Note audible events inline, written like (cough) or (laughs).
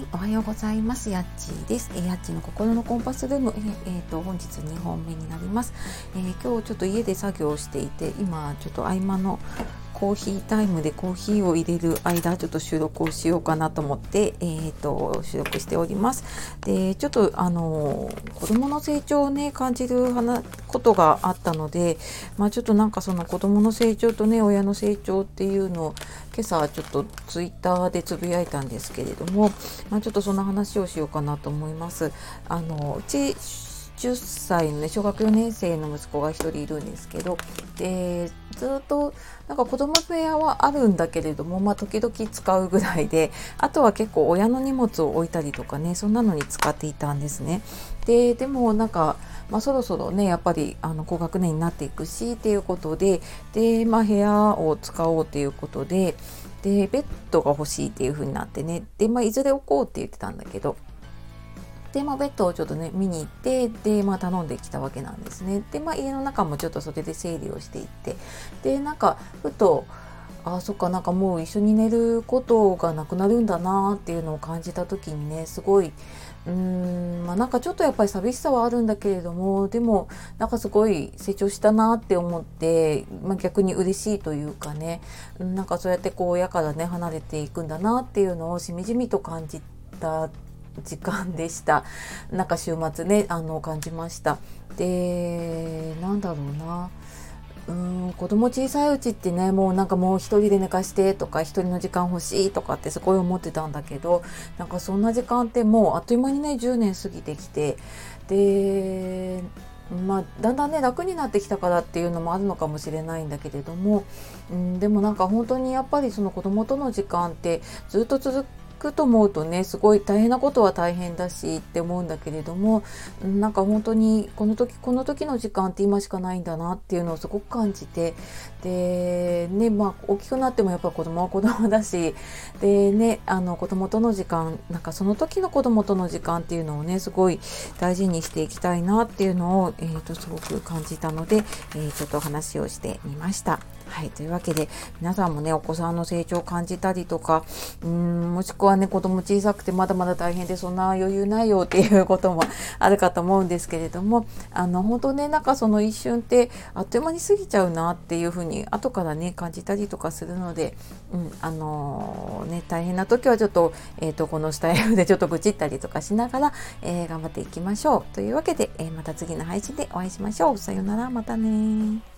い、おはようございます。やっちーです。えー、やっちの心のコンパスルーム、ええー、と本日2本目になります、えー、今日ちょっと家で作業していて、今ちょっと合間のコーヒータイムでコーヒーを入れる間ちょっと収録をしようかなと思って、えーと、収録しております。でちょっとあの子どもの成長をね感じることがあったので、まあ、ちょっとなんかその子どもの成長とね親の成長っていうのを今朝ちょっとツイッターでつぶやいたんですけれども、まあ、ちょっとそんな話をしようかなと思います。あのうち10歳のね小学4年生の息子が1人いるんですけどでずっとなんか子供部屋はあるんだけれども、まあ、時々使うぐらいであとは結構親の荷物を置いたりとかねそんなのに使っていたんですね。ででもなんかまあ、そろそろねやっぱりあの高学年になっていくしっていうことでで、まあ、部屋を使おうっていうことででベッドが欲しいっていう風になってねで、まあ、いずれ置こうって言ってたんだけどで、まあ、ベッドをちょっとね見に行ってで、まあ、頼んできたわけなんですね。で、まあ、家の中もちょっとそれで整理をしていって。でなんかふとあそっかなんかもう一緒に寝ることがなくなるんだなっていうのを感じた時にねすごいうーんまあなんかちょっとやっぱり寂しさはあるんだけれどもでもなんかすごい成長したなって思って、まあ、逆に嬉しいというかねなんかそうやってこう親からね離れていくんだなっていうのをしみじみと感じた時間でした。なんか週末ねあの感じました。でなんだろうな。うん子供小さいうちってねもうなんかもう一人で寝かしてとか一人の時間欲しいとかってすごい思ってたんだけどなんかそんな時間ってもうあっという間にね10年過ぎてきてでまあ、だんだんね楽になってきたからっていうのもあるのかもしれないんだけれども、うん、でもなんか本当にやっぱりその子供との時間ってずっと続くと思うとねすごい大変なことは大変だしって思うんだけれどもなんか本当にこの時この時の時間って今しかないんだなっていうのをすごく感じてでねまあ大きくなってもやっぱ子供は子供だしでねあの子供との時間なんかその時の子供との時間っていうのをねすごい大事にしていきたいなっていうのを、えーと、すごく感じたので、えー、ちょっとお話をしてみました。はい、というわけで皆さんもねお子さんの成長を感じたりとかうーんもしくはね子供小さくてまだまだ大変でそんな余裕ないよっていうこともあるかと思うんですけれどもあの本当ねなんかその一瞬ってあっという間に過ぎちゃうなっていうふうに後からね感じたりとかするので、うんあのー、ね、大変な時はちょっと,、えーと、このスタイルで (laughs) ちょっと愚痴ったりとかしながら、えー、頑張っていきましょう。というわけで、えー、また次の配信でお会いしましょう。さようならまたね